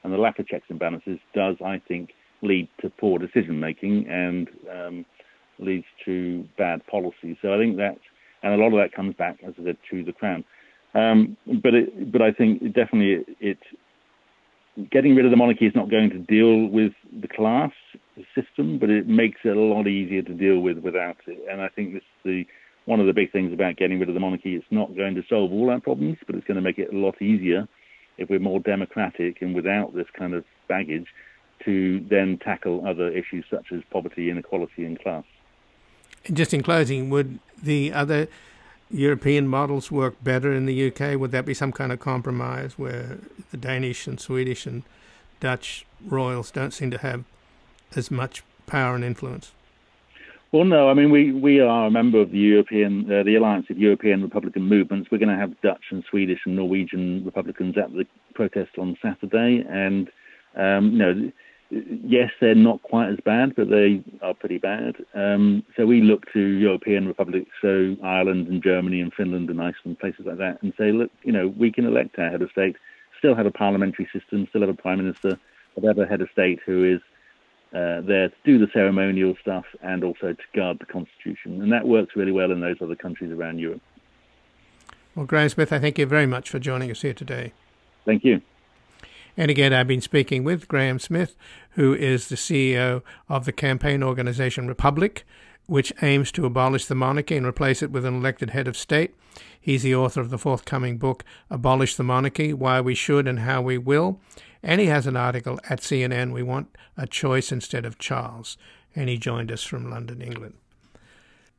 and the lack of checks and balances does, I think, lead to poor decision making and um, leads to bad policy. So I think that, and a lot of that comes back, as I said, to the crown. Um, but it, but I think definitely it, it, getting rid of the monarchy is not going to deal with the class system, but it makes it a lot easier to deal with without it. And I think this the one of the big things about getting rid of the monarchy. It's not going to solve all our problems, but it's going to make it a lot easier if we're more democratic and without this kind of baggage, to then tackle other issues such as poverty, inequality, and class. Just in closing, would the other European models work better in the UK? Would that be some kind of compromise where the Danish and Swedish and Dutch royals don't seem to have as much power and influence? Well, no. I mean, we, we are a member of the European, uh, the Alliance of European Republican Movements. We're going to have Dutch and Swedish and Norwegian Republicans at the protest on Saturday, and um, you know, yes, they're not quite as bad, but they are pretty bad. Um, so we look to European republics, so Ireland and Germany and Finland and Iceland, places like that, and say, look, you know, we can elect our head of state, still have a parliamentary system, still have a prime minister, but have a head of state who is uh, there to do the ceremonial stuff and also to guard the constitution. And that works really well in those other countries around Europe. Well, Graham Smith, I thank you very much for joining us here today. Thank you. And again, I've been speaking with Graham Smith, who is the CEO of the campaign organization Republic, which aims to abolish the monarchy and replace it with an elected head of state. He's the author of the forthcoming book, Abolish the Monarchy Why We Should and How We Will. And he has an article at CNN, We Want a Choice Instead of Charles. And he joined us from London, England.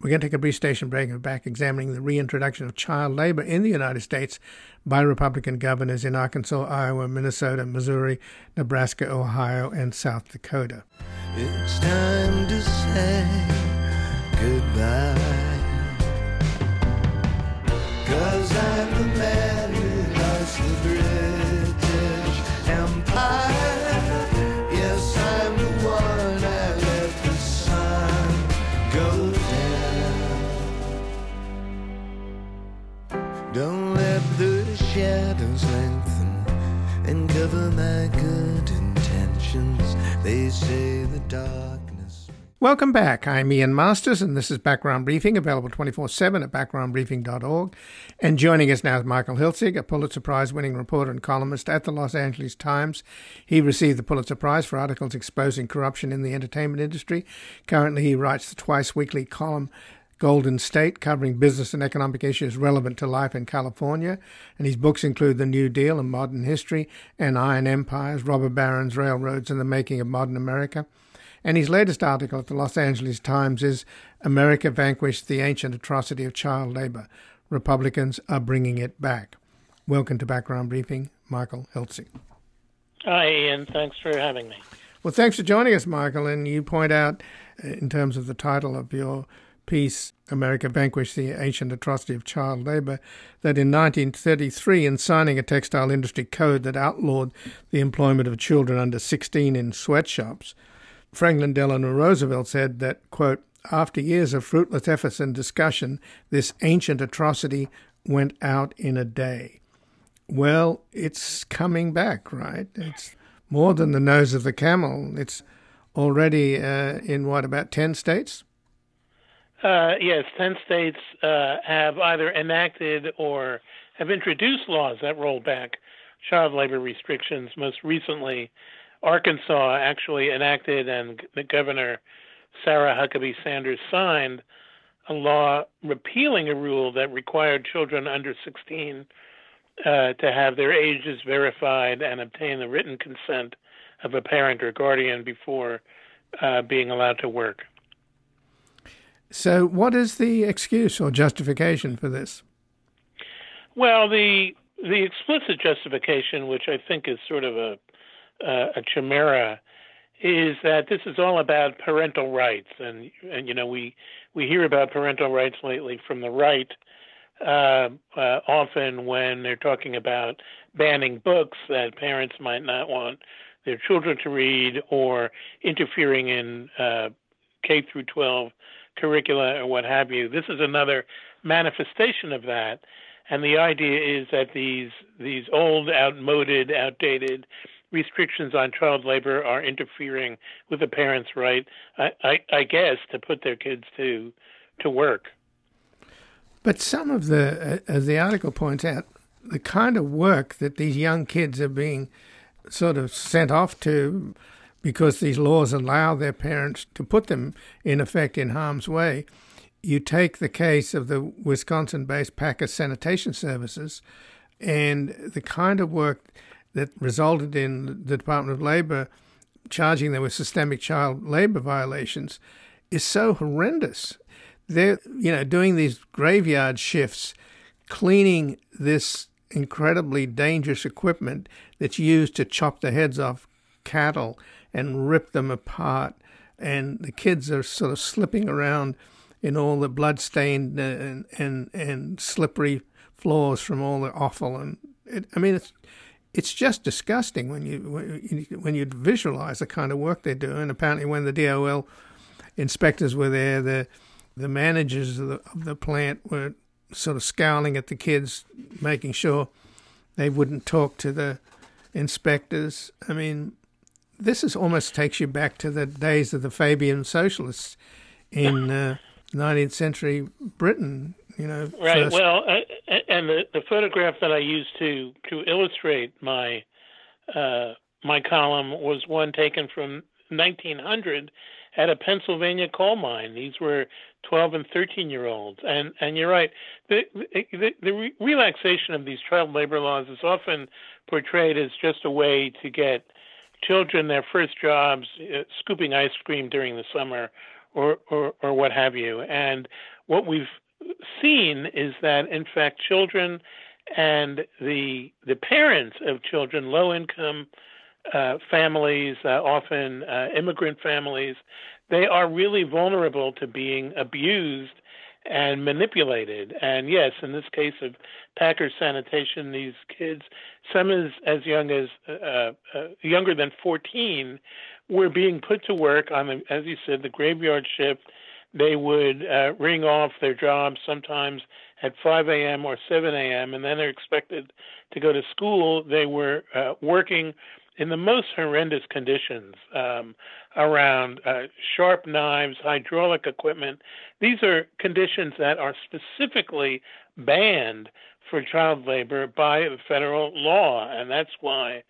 We're going to take a brief station break and back examining the reintroduction of child labor in the United States by Republican governors in Arkansas, Iowa, Minnesota, Missouri, Nebraska, Ohio, and South Dakota. It's time to say goodbye. My good intentions. They say the darkness. Welcome back. I'm Ian Masters, and this is Background Briefing, available 24 7 at backgroundbriefing.org. And joining us now is Michael Hiltzik, a Pulitzer Prize winning reporter and columnist at the Los Angeles Times. He received the Pulitzer Prize for articles exposing corruption in the entertainment industry. Currently, he writes the twice weekly column Golden State, covering business and economic issues relevant to life in California. And his books include The New Deal and Modern History and Iron Empires, Robber Barons, Railroads, and the Making of Modern America. And his latest article at the Los Angeles Times is America Vanquished the Ancient Atrocity of Child Labor. Republicans are bringing it back. Welcome to Background Briefing, Michael Hiltzik. Hi, Ian. Thanks for having me. Well, thanks for joining us, Michael. And you point out, uh, in terms of the title of your piece, America Vanquished the Ancient Atrocity of Child Labor, that in 1933, in signing a textile industry code that outlawed the employment of children under 16 in sweatshops, Franklin Delano Roosevelt said that, quote, after years of fruitless efforts and discussion, this ancient atrocity went out in a day. Well, it's coming back, right? It's more than the nose of the camel. It's already uh, in what, about 10 states? Uh, yes, 10 states uh, have either enacted or have introduced laws that roll back child labor restrictions. Most recently, Arkansas actually enacted and governor, Sarah Huckabee Sanders, signed a law repealing a rule that required children under 16 uh, to have their ages verified and obtain the written consent of a parent or guardian before uh, being allowed to work. So, what is the excuse or justification for this? Well, the the explicit justification, which I think is sort of a uh, a chimera, is that this is all about parental rights, and and you know we we hear about parental rights lately from the right, uh, uh, often when they're talking about banning books that parents might not want their children to read or interfering in uh, K through 12 curricula or what have you. This is another manifestation of that. And the idea is that these these old, outmoded, outdated restrictions on child labor are interfering with the parents' right, I, I, I guess, to put their kids to to work. But some of the, uh, as the article points out, the kind of work that these young kids are being sort of sent off to because these laws allow their parents to put them in effect in harm's way. You take the case of the Wisconsin based Packer Sanitation Services and the kind of work that resulted in the Department of Labor charging them with systemic child labor violations is so horrendous. They're, you know, doing these graveyard shifts, cleaning this incredibly dangerous equipment that's used to chop the heads off cattle and rip them apart. And the kids are sort of slipping around in all the blood-stained uh, and and, and slippery floors from all the offal. And it, I mean, it's it's just disgusting when you when you visualize the kind of work they're doing. Apparently, when the DOL inspectors were there, the the managers of the, of the plant were sort of scowling at the kids, making sure they wouldn't talk to the inspectors. I mean, this is almost takes you back to the days of the Fabian socialists in uh, 19th century Britain. You know, Right. first- Well, uh, and the, the photograph that I used to to illustrate my uh, my column was one taken from 1900 at a Pennsylvania coal mine. These were 12 and 13 year olds, and and you're right. The the, the re- relaxation of these child labor laws is often portrayed as just a way to get children their first jobs, uh, scooping ice cream during the summer, or or or what have you. And what we've seen is that in fact children and the the parents of children, low income uh, families, uh, often uh, immigrant families, they are really vulnerable to being abused and manipulated. And yes, in this case of Packer sanitation, these kids, some as as young as uh, uh, younger than 14, were being put to work on the, as you said, the graveyard shift. They would uh, ring off their jobs sometimes at 5 a.m. or 7 a.m. and then they're expected to go to school. They were uh, working in the most horrendous conditions um, around uh, sharp knives, hydraulic equipment. These are conditions that are specifically banned for child labor by federal law, and that's why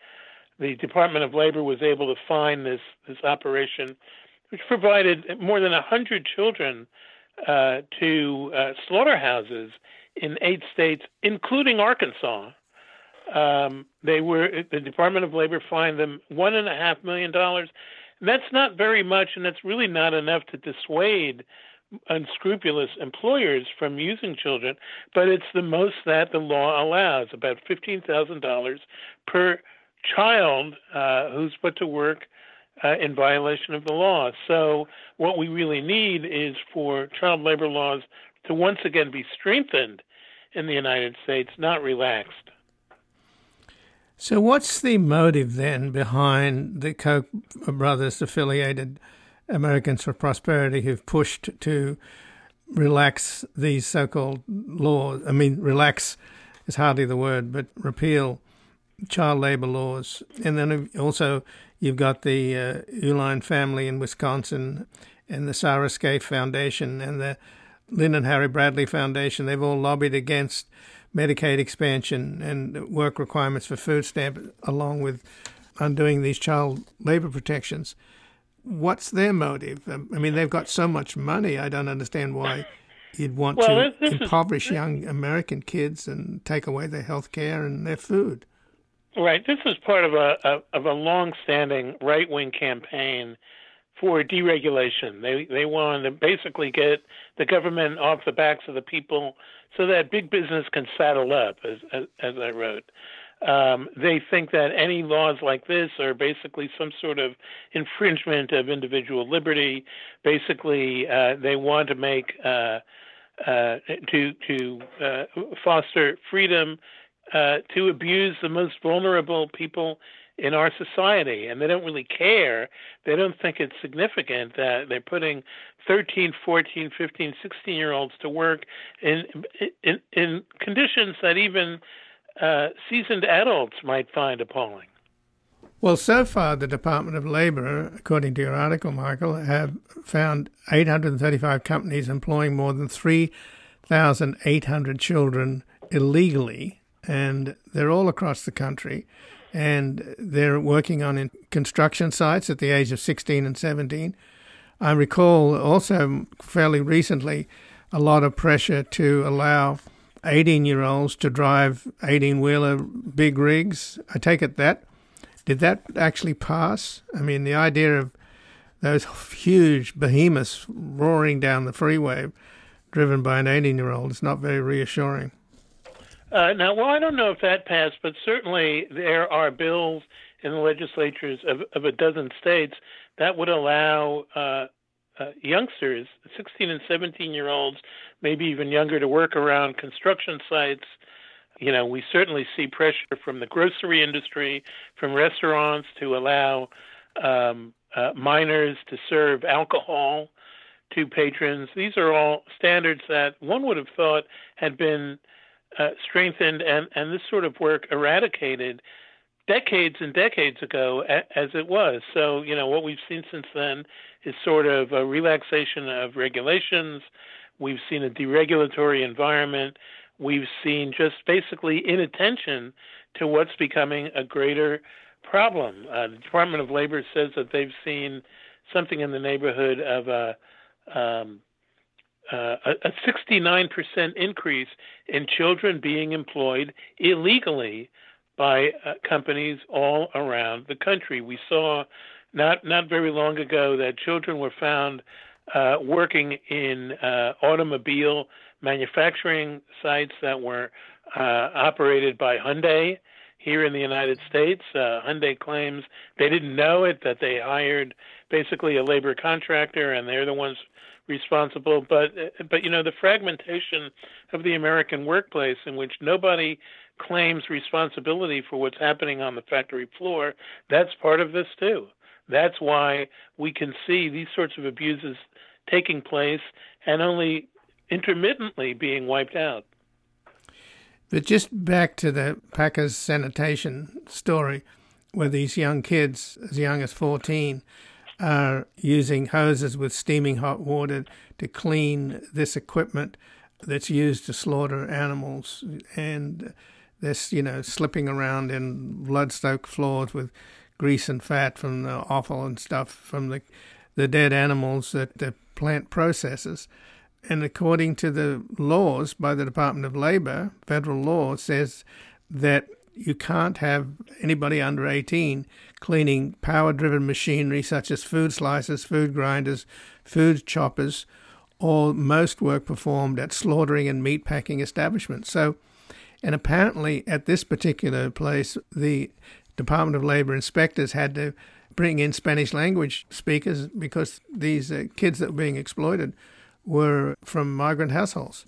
the Department of Labor was able to find this this operation, which provided more than hundred children uh, to uh, slaughterhouses in eight states, including Arkansas. Um, they were the Department of Labor fined them one and a half million dollars. That's not very much, and that's really not enough to dissuade unscrupulous employers from using children. But it's the most that the law allows, about fifteen thousand dollars per child uh, who's put to work uh, in violation of the law. So what we really need is for child labor laws to once again be strengthened in the United States, not relaxed. So, what's the motive then behind the Koch brothers affiliated Americans for Prosperity who've pushed to relax these so called laws? I mean, relax is hardly the word, but repeal child labor laws. And then also, you've got the uh, Uihlein family in Wisconsin and the Sarah Scaife Foundation and the Lynde and Harry Bradley Foundation. They've all lobbied against Medicaid expansion and work requirements for food stamp, along with undoing these child labor protections. What's their motive? Um, I mean, they've got so much money. I don't understand why you'd want Well, to this- this is- impoverish young American kids and take away their health care and their food. Right. This is part of a, a of a long-standing right-wing campaign for deregulation. They they want to basically get the government off the backs of the people, so that big business can saddle up. As as, as I wrote, um, they think that any laws like this are basically some sort of infringement of individual liberty. Basically, uh, they want to make uh, uh, to to uh, foster freedom uh, to abuse the most vulnerable people in our society. And they don't really care. They don't think it's significant that they're putting 13, 14, 15, 16 year olds to work in, in, in conditions that even uh, seasoned adults might find appalling. Well, so far, the Department of Labor, according to your article, Michael, have found 835 companies employing more than 3,800 children illegally, and they're all across the country. And they're working on in construction sites at the age of 16 and 17. I recall also fairly recently a lot of pressure to allow 18 year olds to drive 18 wheeler big rigs. I take it that did that actually pass? I mean, the idea of those huge behemoths roaring down the freeway, driven by an 18 year old, is not very reassuring. Uh, now, well, I don't know if that passed, but certainly there are bills in the legislatures of, of a dozen states that would allow uh, uh, youngsters, 16 and 17 year olds, maybe even younger, to work around construction sites. You know, we certainly see pressure from the grocery industry, from restaurants to allow um, uh, minors to serve alcohol to patrons. These are all standards that one would have thought had been uh, strengthened and, and this sort of work eradicated decades and decades ago as it was. So, you know, what we've seen since then is sort of a relaxation of regulations. We've seen a deregulatory environment. We've seen just basically inattention to what's becoming a greater problem. Uh, the Department of Labor says that they've seen something in the neighborhood of a um, uh, a 69% increase in children being employed illegally by uh, companies all around the country. We saw not not very long ago that children were found uh, working in uh, automobile manufacturing sites that were uh, operated by Hyundai here in the United States. Uh, Hyundai claims they didn't know it that they hired basically a labor contractor and they're the ones responsible but but you know the fragmentation of the American workplace in which nobody claims responsibility for what's happening on the factory floor, that's part of this too. That's why we can see these sorts of abuses taking place and only intermittently being wiped out. But just back to the Packers sanitation story, where these young kids, as young as 14, are using hoses with steaming hot water to clean this equipment that's used to slaughter animals. And this, you know, slipping around in blood-soaked floors with grease and fat from the offal and stuff from the the dead animals that the plant processes. And according to the laws by the Department of Labor, federal law says that you can't have anybody under 18 cleaning power driven machinery such as food slicers, food grinders, food choppers, or most work performed at slaughtering and meat packing establishments. So and apparently, at this particular place, the Department of Labor inspectors had to bring in Spanish language speakers because these uh, kids that were being exploited were from migrant households.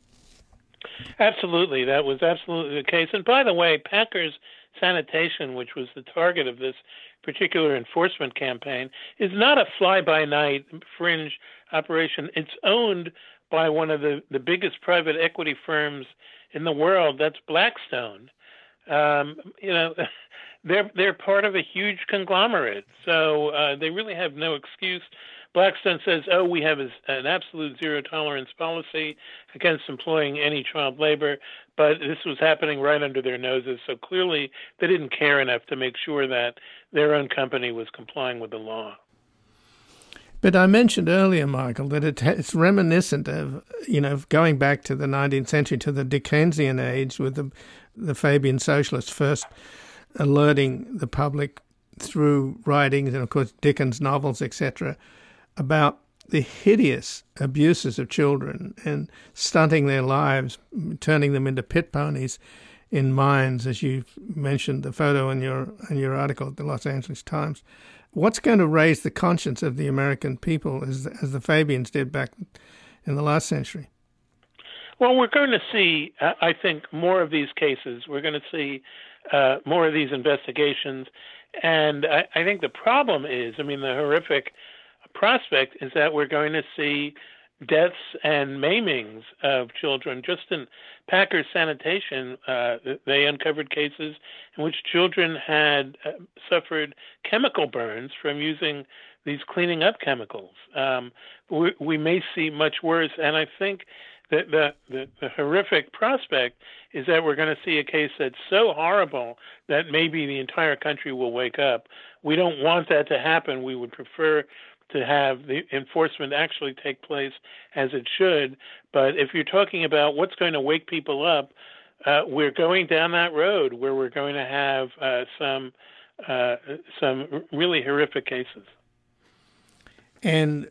Absolutely, that was absolutely the case. And by the way, Packers Sanitation, which was the target of this particular enforcement campaign, is not a fly by night fringe operation. It's owned by one of the, the biggest private equity firms in the world. That's Blackstone. Um, you know, they're they're part of a huge conglomerate, so uh, they really have no excuse. Blackstone says, "Oh, we have an absolute zero tolerance policy against employing any child labor," but this was happening right under their noses. So clearly, they didn't care enough to make sure that their own company was complying with the law. But I mentioned earlier, Michael, that it, it's reminiscent of, you know, going back to the 19th century, to the Dickensian age, with the, the Fabian socialists first alerting the public through writings and, of course, Dickens' novels, etc., about the hideous abuses of children and stunting their lives, turning them into pit ponies in mines, as you mentioned the photo in your in your article at the Los Angeles Times what's going to raise the conscience of the American people as, as the Fabians did back in the last century? Well, we're going to see, I think, more of these cases. We're going to see uh, more of these investigations. And I, I think the problem is, I mean, the horrific prospect is that we're going to see deaths and maimings of children. Just in Packers Sanitation, uh, they uncovered cases in which children had uh, suffered chemical burns from using these cleaning up chemicals. Um, we, we, may see much worse, and I think that the, the, the horrific prospect is that we're going to see a case that's so horrible that maybe the entire country will wake up. We don't want that to happen. We would prefer to have the enforcement actually take place as it should. But if you're talking about what's going to wake people up, uh, we're going down that road where we're going to have uh, some uh, some really horrific cases. And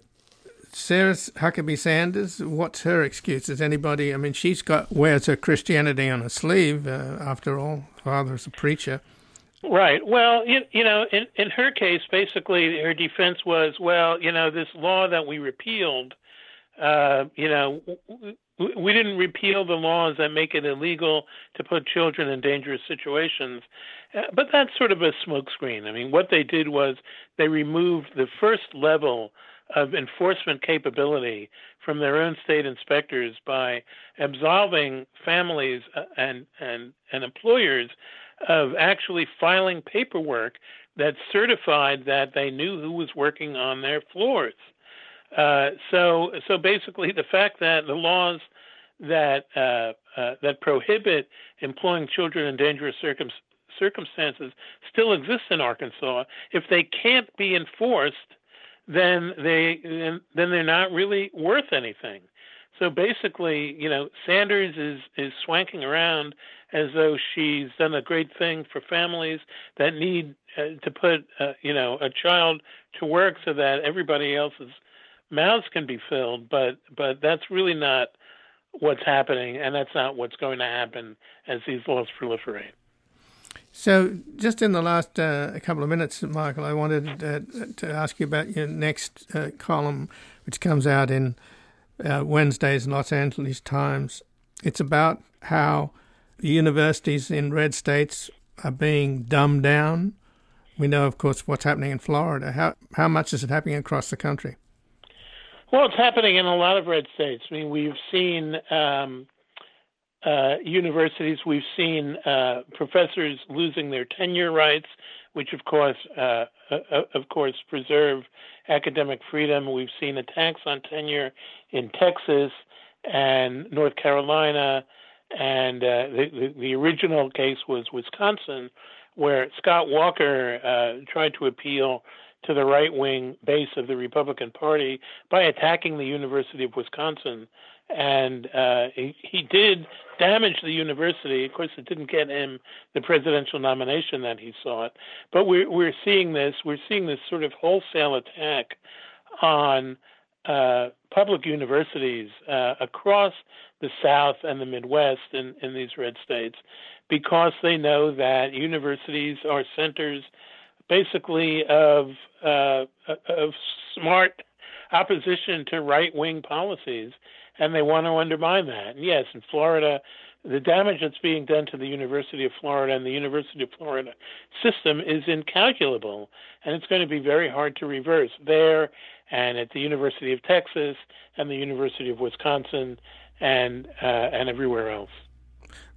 Sarah Huckabee Sanders, what's her excuse? Is anybody? I mean, she's got wears her Christianity on her sleeve. Uh, after all, father's a preacher. Right. Well, you, you know, in, in her case, basically her defense was, well, you know, this law that we repealed, uh, you know, we didn't repeal the laws that make it illegal to put children in dangerous situations. Uh, but that's sort of a smokescreen. I mean, what they did was they removed the first level of enforcement capability from their own state inspectors by absolving families uh, and and and employers of actually filing paperwork that certified that they knew who was working on their floors. Uh, so, so basically, the fact that the laws that uh, uh, that prohibit employing children in dangerous circum- circumstances still exist in Arkansas. If they can't be enforced, then they then they're not really worth anything. So basically, you know, Sanders is is swanking around as though she's done a great thing for families that need uh, to put, uh, you know, a child to work so that everybody else's mouths can be filled. But but that's really not what's happening, and that's not what's going to happen as these laws proliferate. So, just in the last uh, couple of minutes, Michael, I wanted uh, to ask you about your next uh, column, which comes out in uh, Wednesday's Los Angeles Times. It's about how universities in red states are being dumbed down. We know, of course, what's happening in Florida. How how much is it happening across the country? Well, it's happening in a lot of red states. I mean, we've seen um, uh, universities, we've seen uh, professors losing their tenure rights, which of course, uh, uh of course, preserve academic freedom. We've seen attacks on tenure in Texas and North Carolina, and uh, the, the, the original case was Wisconsin, where Scott Walker uh, tried to appeal to the right wing base of the Republican Party by attacking the University of Wisconsin. And uh, he, he did damage the university. Of course, it didn't get him the presidential nomination that he sought. But we're, we're seeing this. We're seeing this sort of wholesale attack on uh, public universities uh, across the South and the Midwest in, in these red states because they know that universities are centers basically of uh, of smart opposition to right wing policies, and they want to undermine that. And yes, in Florida, the damage that's being done to the University of Florida and the University of Florida system is incalculable, and it's going to be very hard to reverse there and at the University of Texas and the University of Wisconsin and uh, and everywhere else.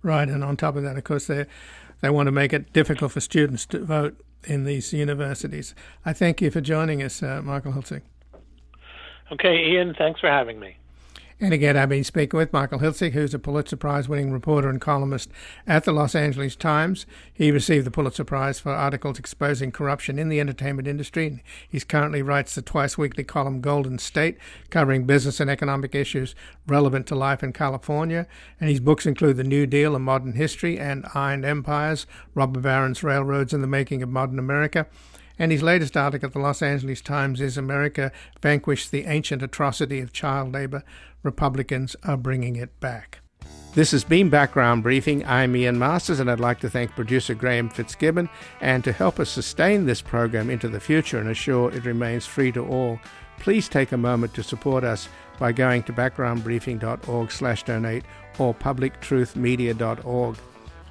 Right, and on top of that, of course, they they want to make it difficult for students to vote in these universities. I thank you for joining us, uh, Michael Hiltzik. Okay, Ian, thanks for having me. And again, I've been speaking with Michael Hiltzik, who's a Pulitzer Prize winning reporter and columnist at the Los Angeles Times. He received the Pulitzer Prize for articles exposing corruption in the entertainment industry. He currently writes the twice weekly column Golden State, covering business and economic issues relevant to life in California. And his books include The New Deal, A Modern History, and Iron Empires, Robber Barons, Railroads, and the Making of Modern America. And his latest article at the Los Angeles Times is America Vanquished the Ancient Atrocity of Child Labor. Republicans are bringing it back. This has been Background Briefing. I'm Ian Masters, and I'd like to thank producer Graham Fitzgibbon. And to help us sustain this program into the future and assure it remains free to all, please take a moment to support us by going to backgroundbriefing.org/donate or publictruthmedia.org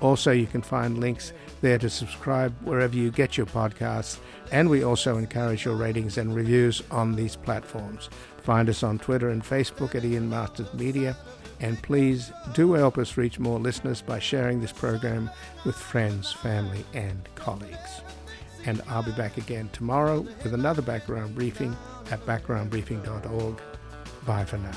Also, you can find links there to subscribe wherever you get your podcasts, and we also encourage your ratings and reviews on these platforms. Find us on Twitter and Facebook at Ian Masters Media, and please do help us reach more listeners by sharing this program with friends, family, and colleagues. And I'll be back again tomorrow with another background briefing at backgroundbriefing.org. Bye for now.